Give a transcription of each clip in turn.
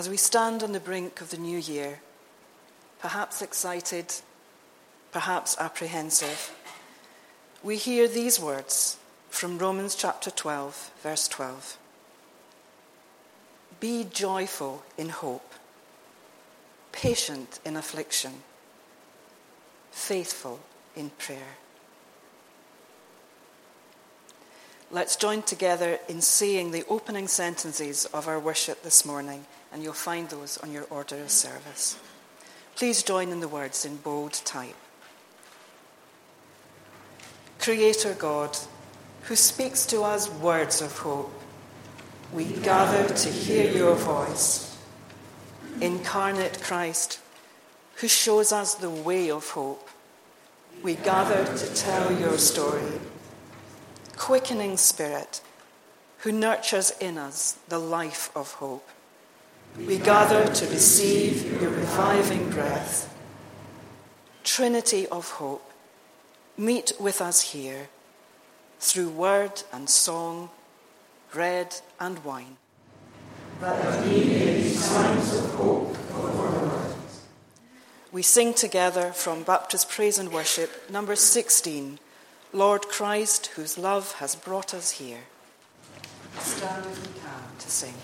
As we stand on the brink of the new year, perhaps excited, perhaps apprehensive, we hear these words from Romans chapter 12, verse 12. Be joyful in hope, patient in affliction, faithful in prayer. Let's join together in saying the opening sentences of our worship this morning and you'll find those on your order of service. Please join in the words in bold type. Creator God, who speaks to us words of hope, we gather to hear your voice. Incarnate Christ, who shows us the way of hope, we gather to tell your story. Quickening Spirit, who nurtures in us the life of hope we gather to receive your reviving breath. Trinity of hope, meet with us here through word and song, bread and wine. That we may be signs of hope for We sing together from Baptist Praise and Worship, number 16, Lord Christ, whose love has brought us here. Stand if you can to sing.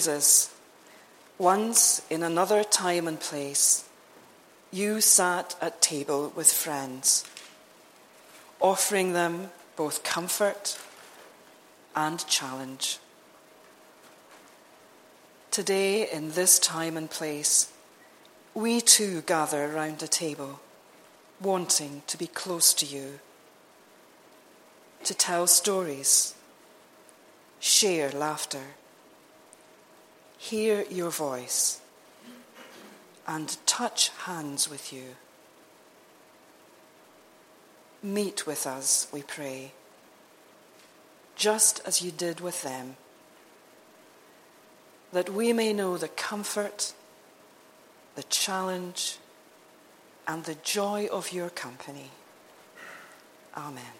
Jesus, Once, in another time and place, you sat at table with friends, offering them both comfort and challenge. Today, in this time and place, we too gather round a table, wanting to be close to you, to tell stories, share laughter, hear your voice, and touch hands with you. Meet with us, we pray, just as you did with them that we may know the comfort, the challenge, and the joy of your company. Amen.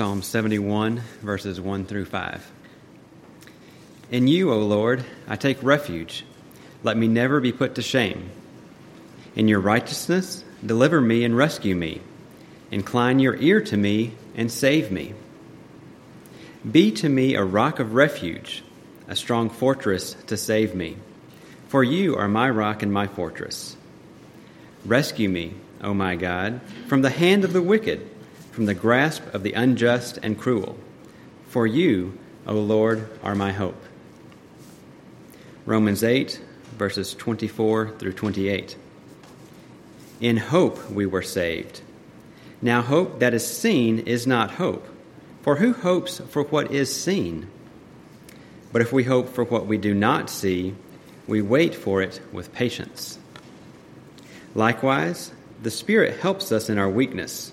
Psalm 71, verses 1 through 5. In you, O Lord, I take refuge. Let me never be put to shame. In your righteousness, deliver me and rescue me. Incline your ear to me and save me. Be to me a rock of refuge, a strong fortress to save me. For you are my rock and my fortress. Rescue me, O my God, from the hand of the wicked, from the grasp of the unjust and cruel. For you, O Lord, are my hope. Romans 8, verses 24 through 28. In hope we were saved. Now, hope that is seen is not hope. For who hopes for what is seen? But if we hope for what we do not see, we wait for it with patience. Likewise, the Spirit helps us in our weakness.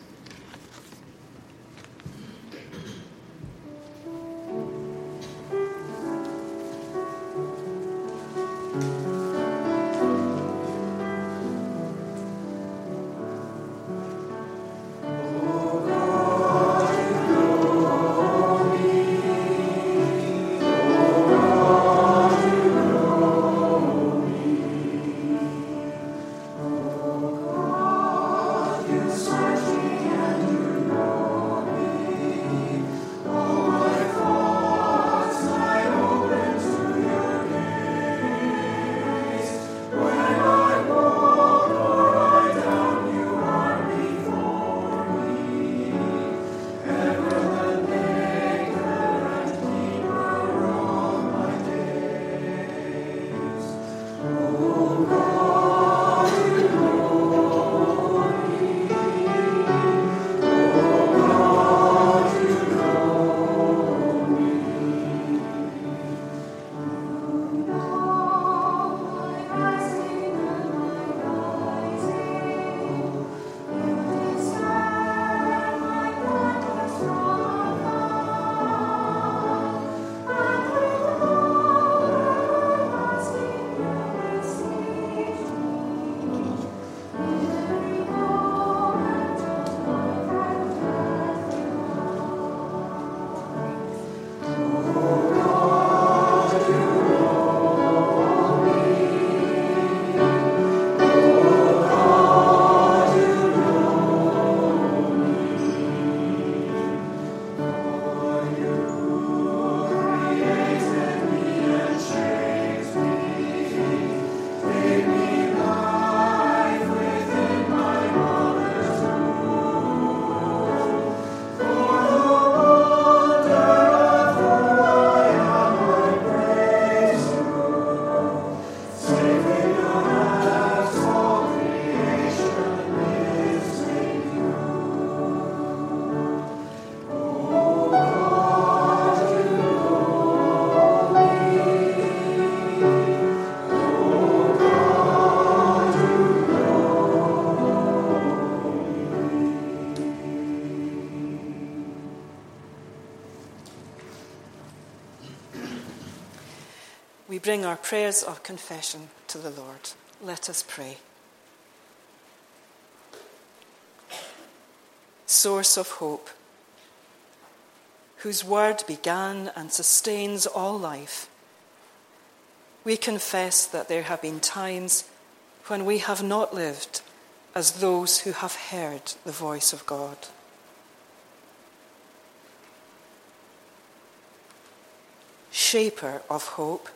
Bring our prayers of confession to the Lord. Let us pray. Source of hope, whose word began and sustains all life, we confess that there have been times when we have not lived as those who have heard the voice of God. Shaper of hope,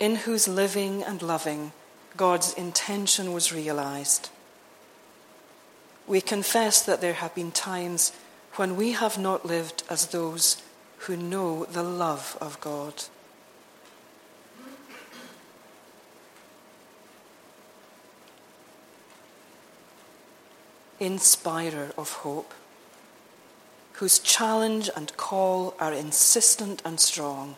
in whose living and loving God's intention was realized. We confess that there have been times when we have not lived as those who know the love of God. Inspirer of hope, whose challenge and call are insistent and strong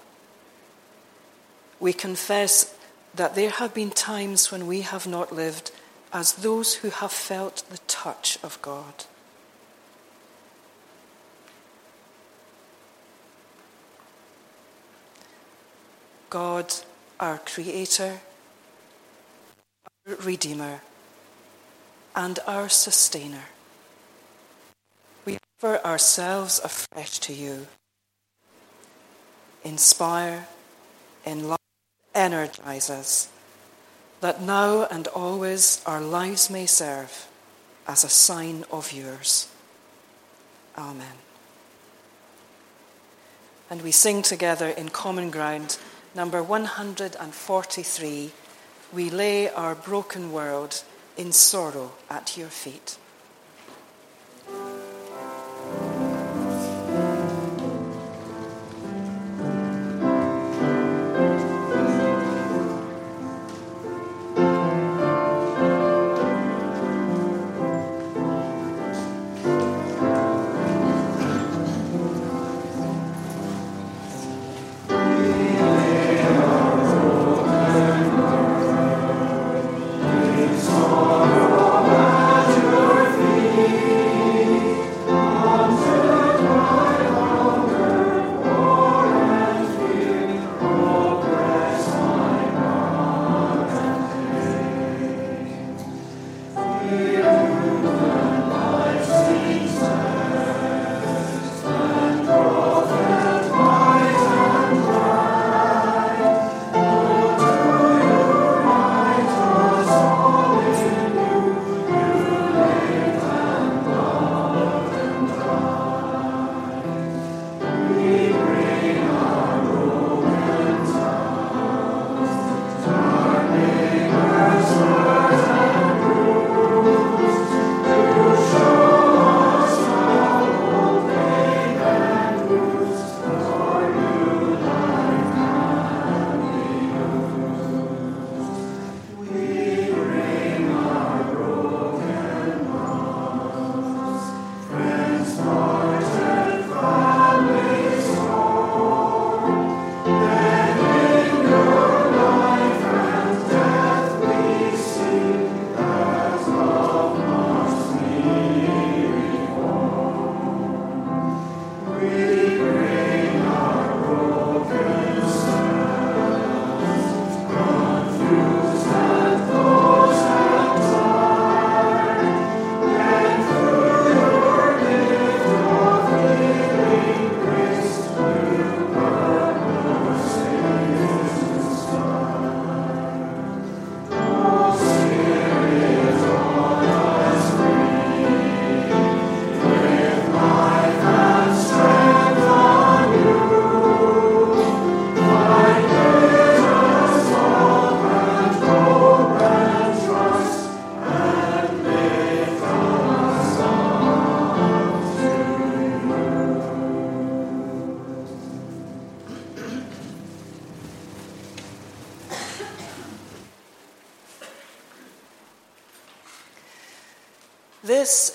we confess that there have been times when we have not lived as those who have felt the touch of God. God, our Creator, our Redeemer, and our Sustainer, we offer ourselves afresh to you. Inspire, enlighten, energize us, that now and always our lives may serve as a sign of yours. Amen. And we sing together in common ground, number 143 We lay our broken world in sorrow at your feet.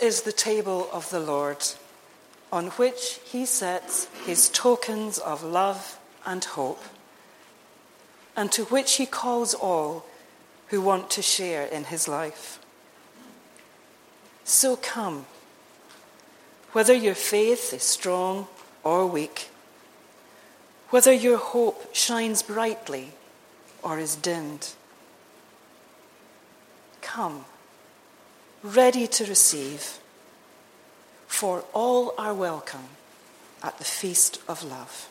Is the table of the Lord, on which he sets his tokens of love and hope, and to which he calls all who want to share in his life. So come, whether your faith is strong or weak, whether your hope shines brightly or is dimmed. Come, ready to receive, for all are welcome at the feast of love.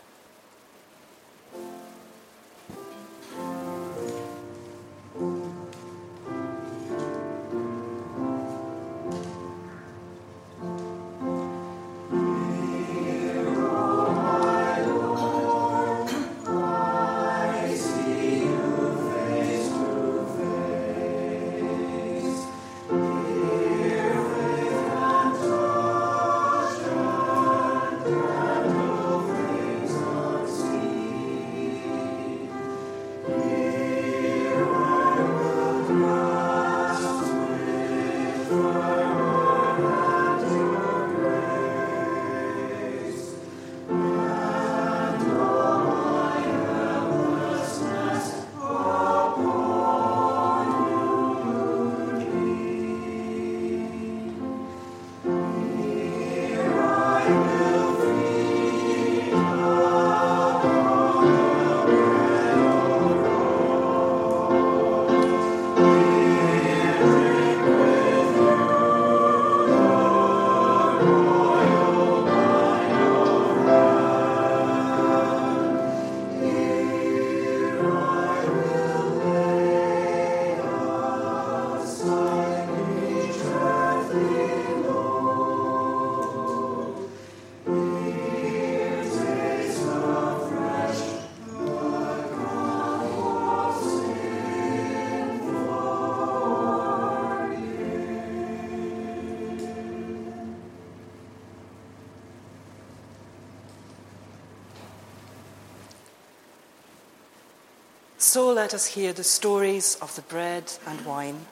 So let us hear the stories of the bread and wine.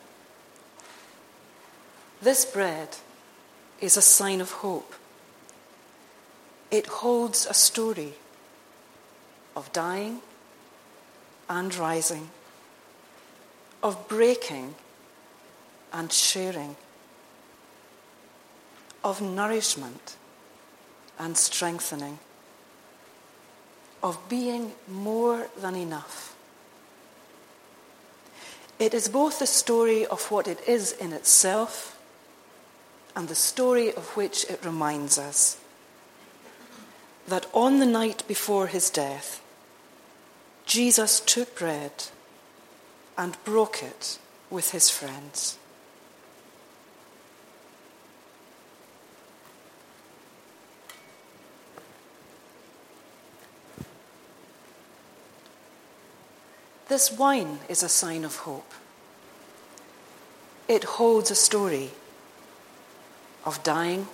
This bread is a sign of hope. It holds a story of dying and rising, of breaking and sharing, of nourishment and strengthening, of being more than enough. It is both the story of what it is in itself and the story of which it reminds us that on the night before his death, Jesus took bread and broke it with his friends. This wine is a sign of hope. It holds a story of dying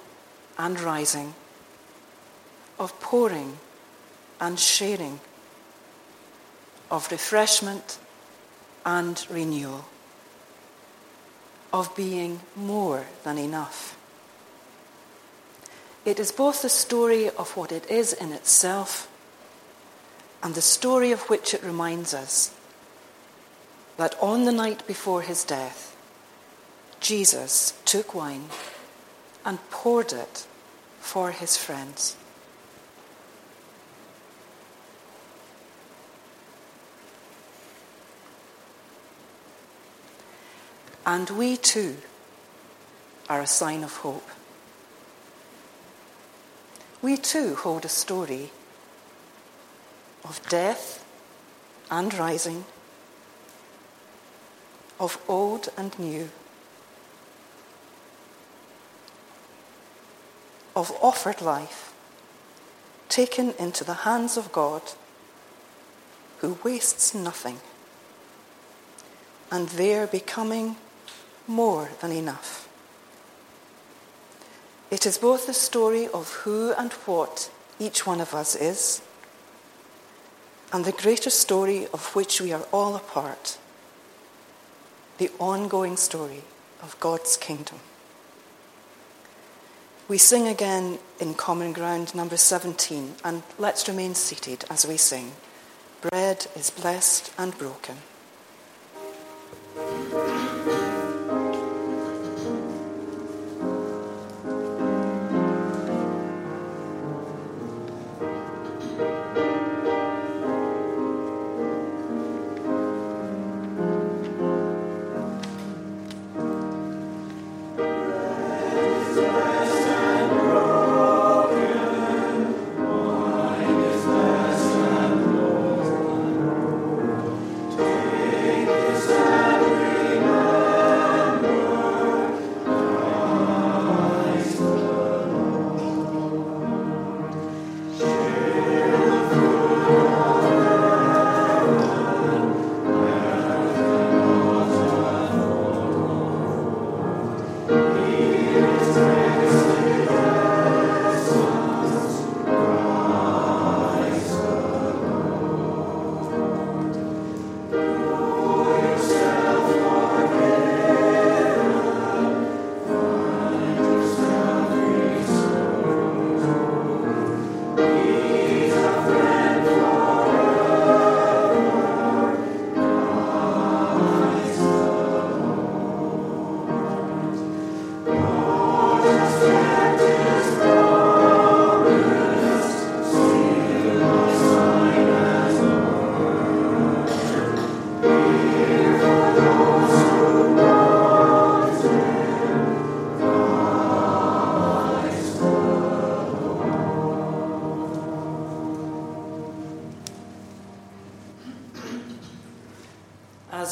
and rising, of pouring and sharing, of refreshment and renewal, of being more than enough. It is both the story of what it is in itself and the story of which it reminds us that on the night before his death, Jesus took wine and poured it for his friends. And we too are a sign of hope. We too hold a story of death and rising of old and new, of offered life taken into the hands of God who wastes nothing, and there becoming more than enough. It is both the story of who and what each one of us is, and the greater story of which we are all a part the ongoing story of God's kingdom. We sing again in Common Ground number 17, and let's remain seated as we sing. Bread is blessed and broken.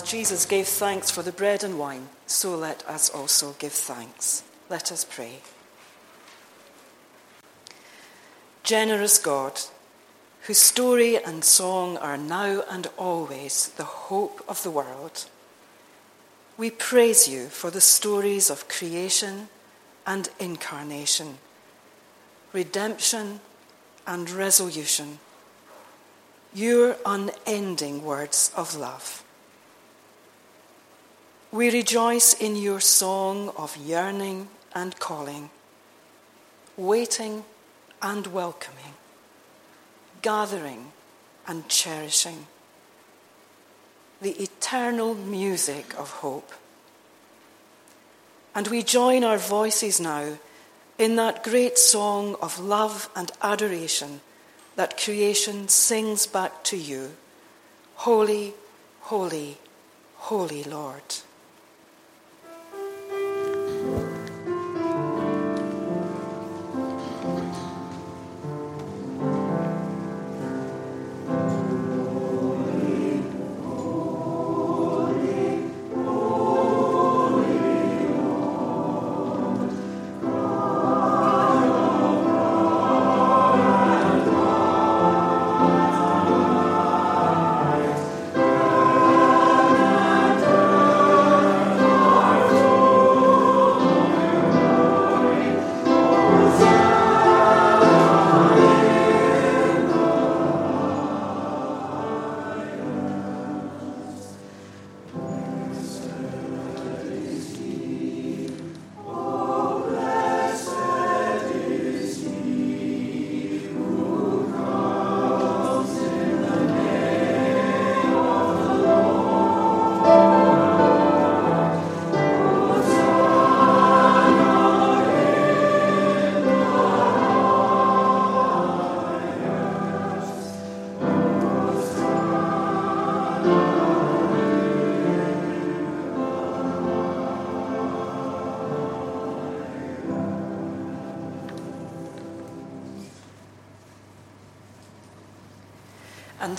Jesus gave thanks for the bread and wine, so let us also give thanks. Let us pray. Generous God, whose story and song are now and always the hope of the world, we praise you for the stories of creation and incarnation, redemption and resolution, your unending words of love. We rejoice in your song of yearning and calling, waiting and welcoming, gathering and cherishing, the eternal music of hope. And we join our voices now in that great song of love and adoration that creation sings back to you Holy, holy, holy Lord.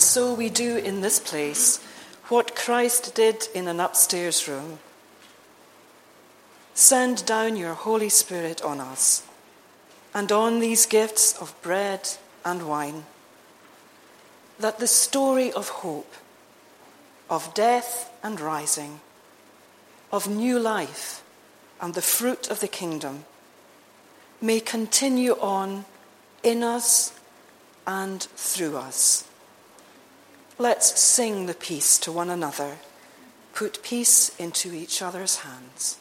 So we do in this place what Christ did in an upstairs room. Send down your Holy Spirit on us and on these gifts of bread and wine, that the story of hope, of death and rising, of new life and the fruit of the kingdom may continue on in us and through us. Let's sing the peace to one another, put peace into each other's hands.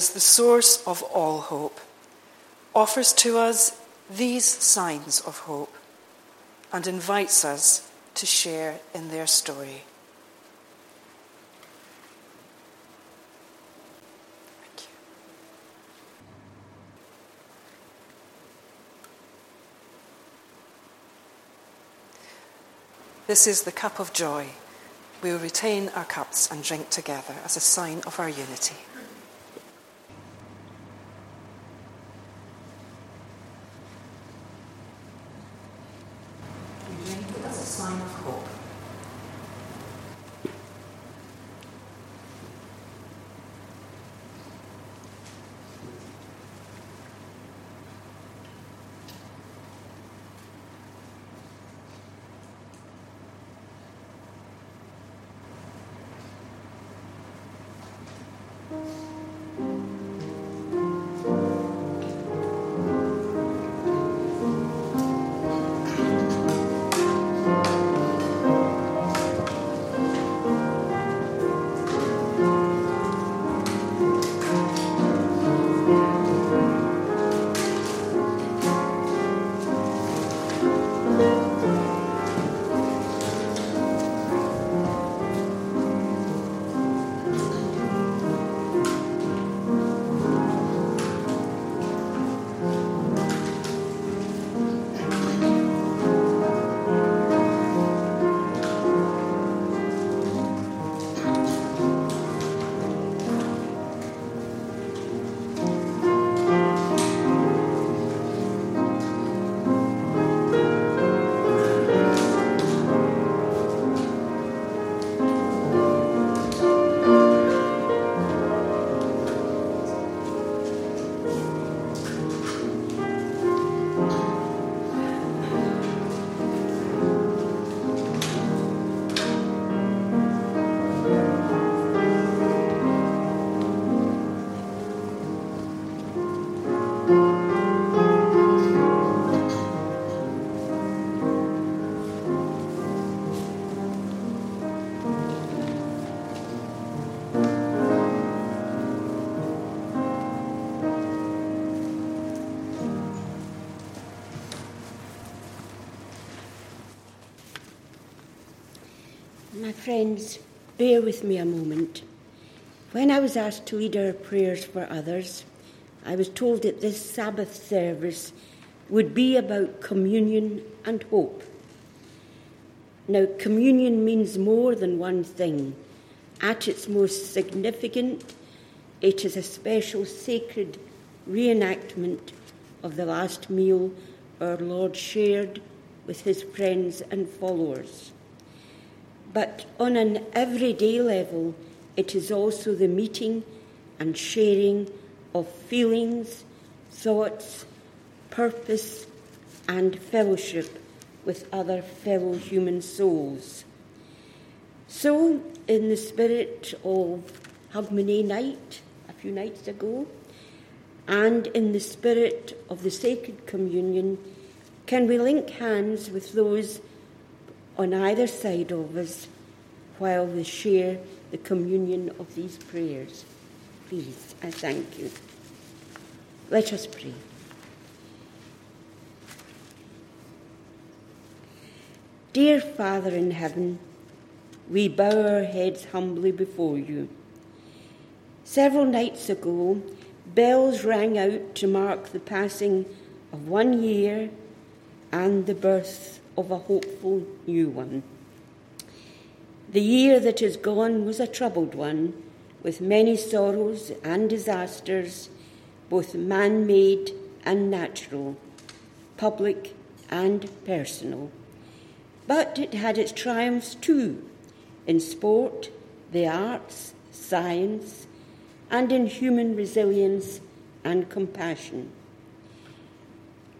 Is the source of all hope, offers to us these signs of hope and invites us to share in their story. This is the cup of joy. We will retain our cups and drink together as a sign of our unity. We drink it as a sign friends, bear with me a moment. When I was asked to lead our prayers for others, I was told that this Sabbath service would be about communion and hope. Now, communion means more than one thing. At its most significant, it is a special sacred reenactment of the last meal our Lord shared with his friends and followers. But on an everyday level, it is also the meeting and sharing of feelings, thoughts, purpose, and fellowship with other fellow human souls. So, in the spirit of Hogmanay night a few nights ago, and in the spirit of the Sacred Communion, can we link hands with those on either side of us while we share the communion of these prayers. Please, I thank you. Let us pray. Dear Father in heaven, we bow our heads humbly before you. Several nights ago, bells rang out to mark the passing of one year and the birth of a hopeful new one. The year that is gone was a troubled one, with many sorrows and disasters, both man made and natural, public and personal. But it had its triumphs too, in sport, the arts, science, and in human resilience and compassion.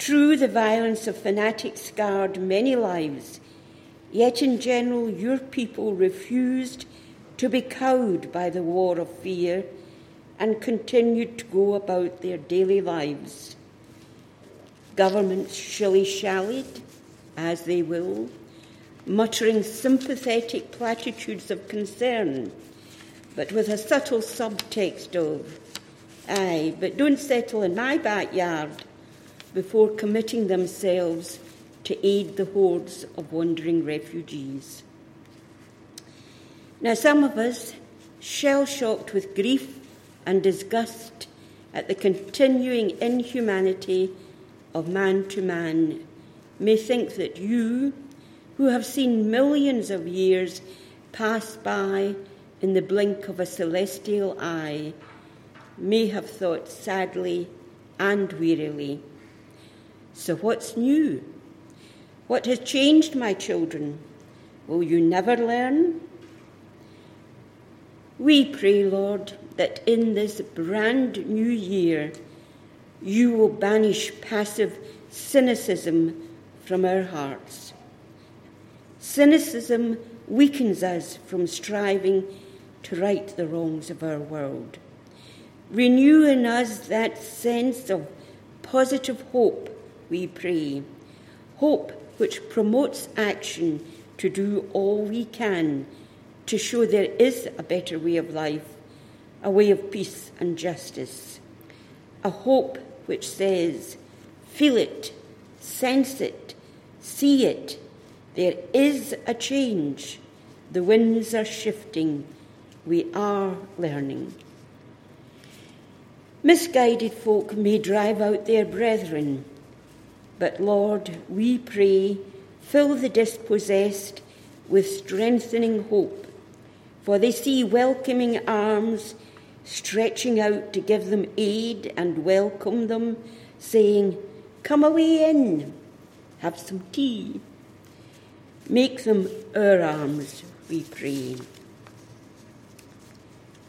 True, the violence of fanatics scarred many lives, yet in general, your people refused to be cowed by the war of fear and continued to go about their daily lives. Governments shilly shallied, as they will, muttering sympathetic platitudes of concern, but with a subtle subtext of Aye, but don't settle in my backyard before committing themselves to aid the hordes of wandering refugees. Now, some of us, shell shocked with grief and disgust at the continuing inhumanity of man to man, may think that you, who have seen millions of years pass by in the blink of a celestial eye, may have thought sadly and wearily. So, what's new? What has changed, my children? Will you never learn? We pray, Lord, that in this brand new year you will banish passive cynicism from our hearts. Cynicism weakens us from striving to right the wrongs of our world. Renew in us that sense of positive hope, we pray. Hope which promotes action to do all we can to show there is a better way of life, a way of peace and justice. A hope which says, feel it, sense it, see it. There is a change. The winds are shifting. We are learning. Misguided folk may drive out their brethren, but Lord, we pray, fill the dispossessed with strengthening hope, for they see welcoming arms stretching out to give them aid and welcome them, saying, Come away in, have some tea. Make them our arms, we pray.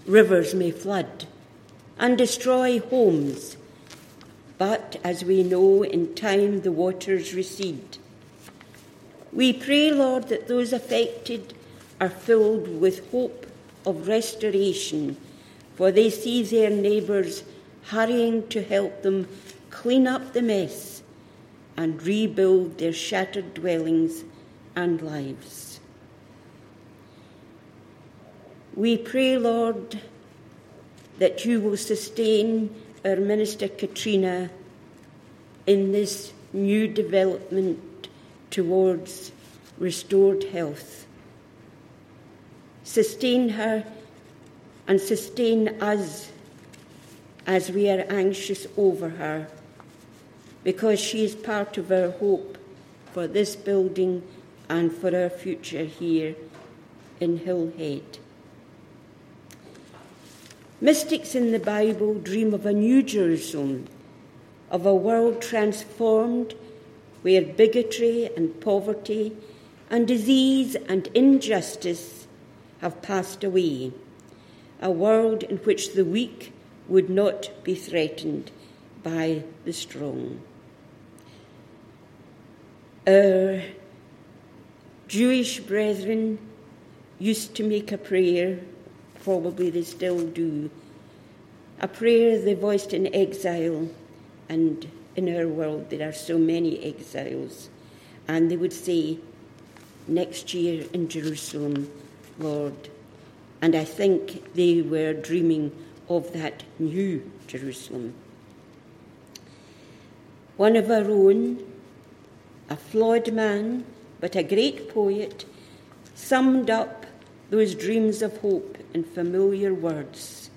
Rivers may flood and destroy homes. But as we know, in time the waters recede. We pray, Lord, that those affected are filled with hope of restoration, for they see their neighbours hurrying to help them clean up the mess and rebuild their shattered dwellings and lives. We pray, Lord, that you will sustain our Minister Katrina in this new development towards restored health. Sustain her and sustain us as we are anxious over her, because she is part of our hope for this building and for our future here in Hillhead. Mystics in the Bible dream of a new Jerusalem, of a world transformed where bigotry and poverty and disease and injustice have passed away, a world in which the weak would not be threatened by the strong. Our Jewish brethren used to make a prayer probably they still do. A prayer they voiced in exile, and in our world there are so many exiles. And they would say, Next year in Jerusalem, Lord. And I think they were dreaming of that new Jerusalem. One of our own, a flawed man, but a great poet, summed up those dreams of hope in familiar words,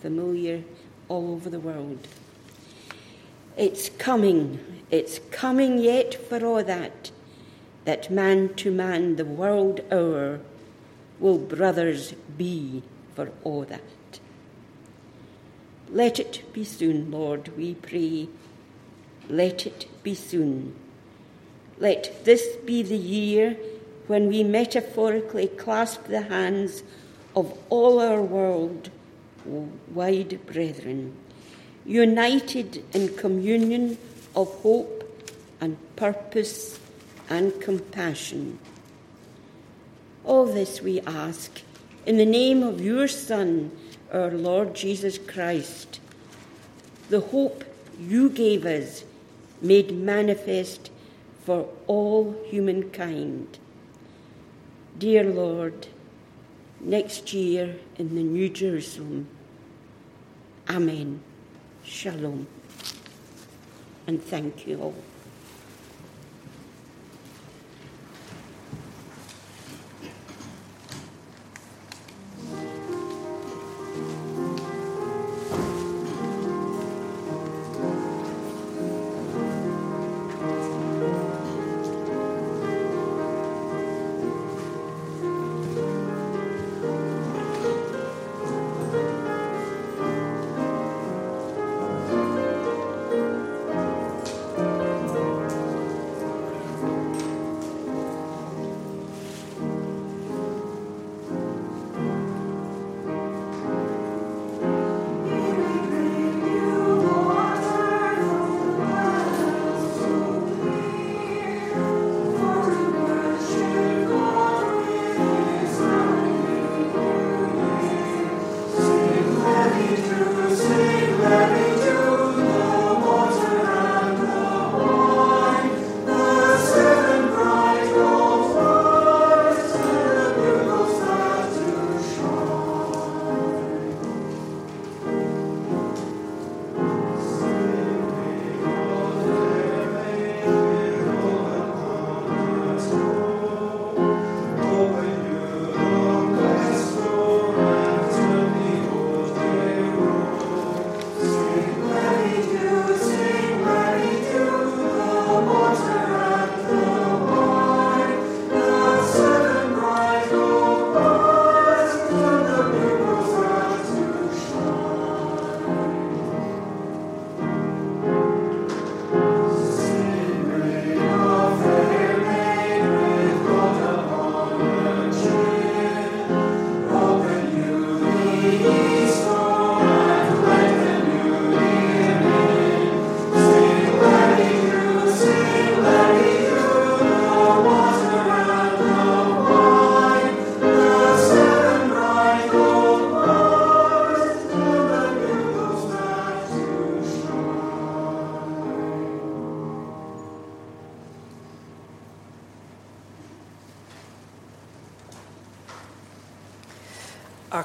familiar all over the world. It's coming, it's coming yet for all that, that man to man the world o'er will brothers be for all that. Let it be soon, Lord, we pray. Let it be soon. Let this be the year when we metaphorically clasp the hands of all our world wide brethren, united in communion of hope and purpose and compassion. All this we ask in the name of your Son, our Lord Jesus Christ, the hope you gave us made manifest for all humankind. Dear Lord, next year in the New Jerusalem. Amen. Shalom. And thank you all.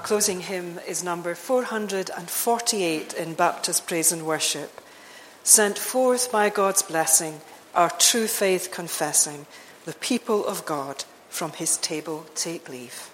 Closing hymn is number 448 in Baptist Praise and Worship. Sent forth by God's blessing, our true faith confessing, the people of God from his table take leave.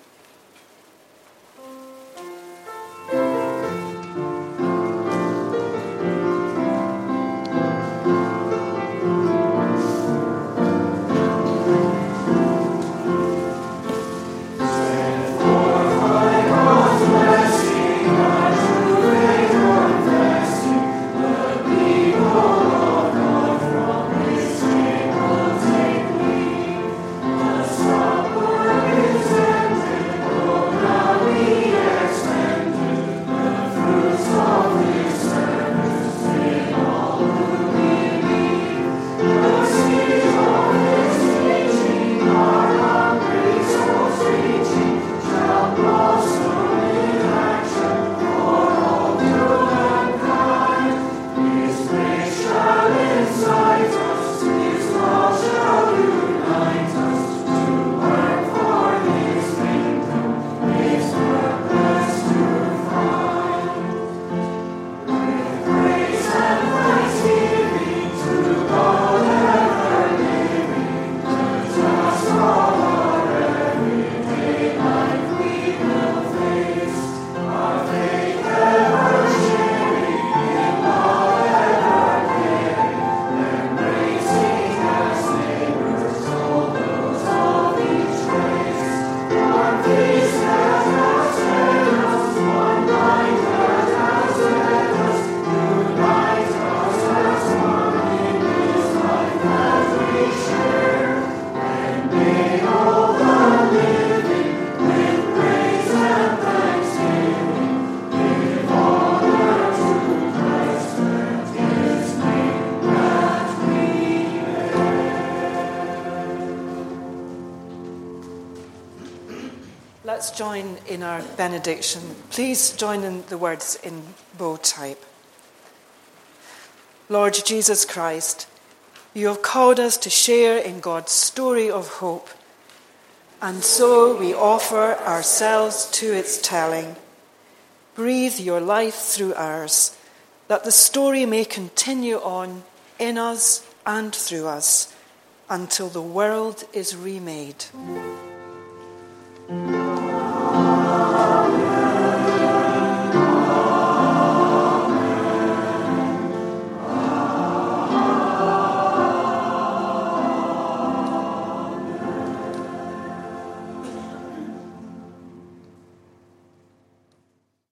In our benediction. Please join in the words in bold type. Lord Jesus Christ, you have called us to share in God's story of hope, and so we offer ourselves to its telling. Breathe your life through ours, that the story may continue on in us and through us until the world is remade.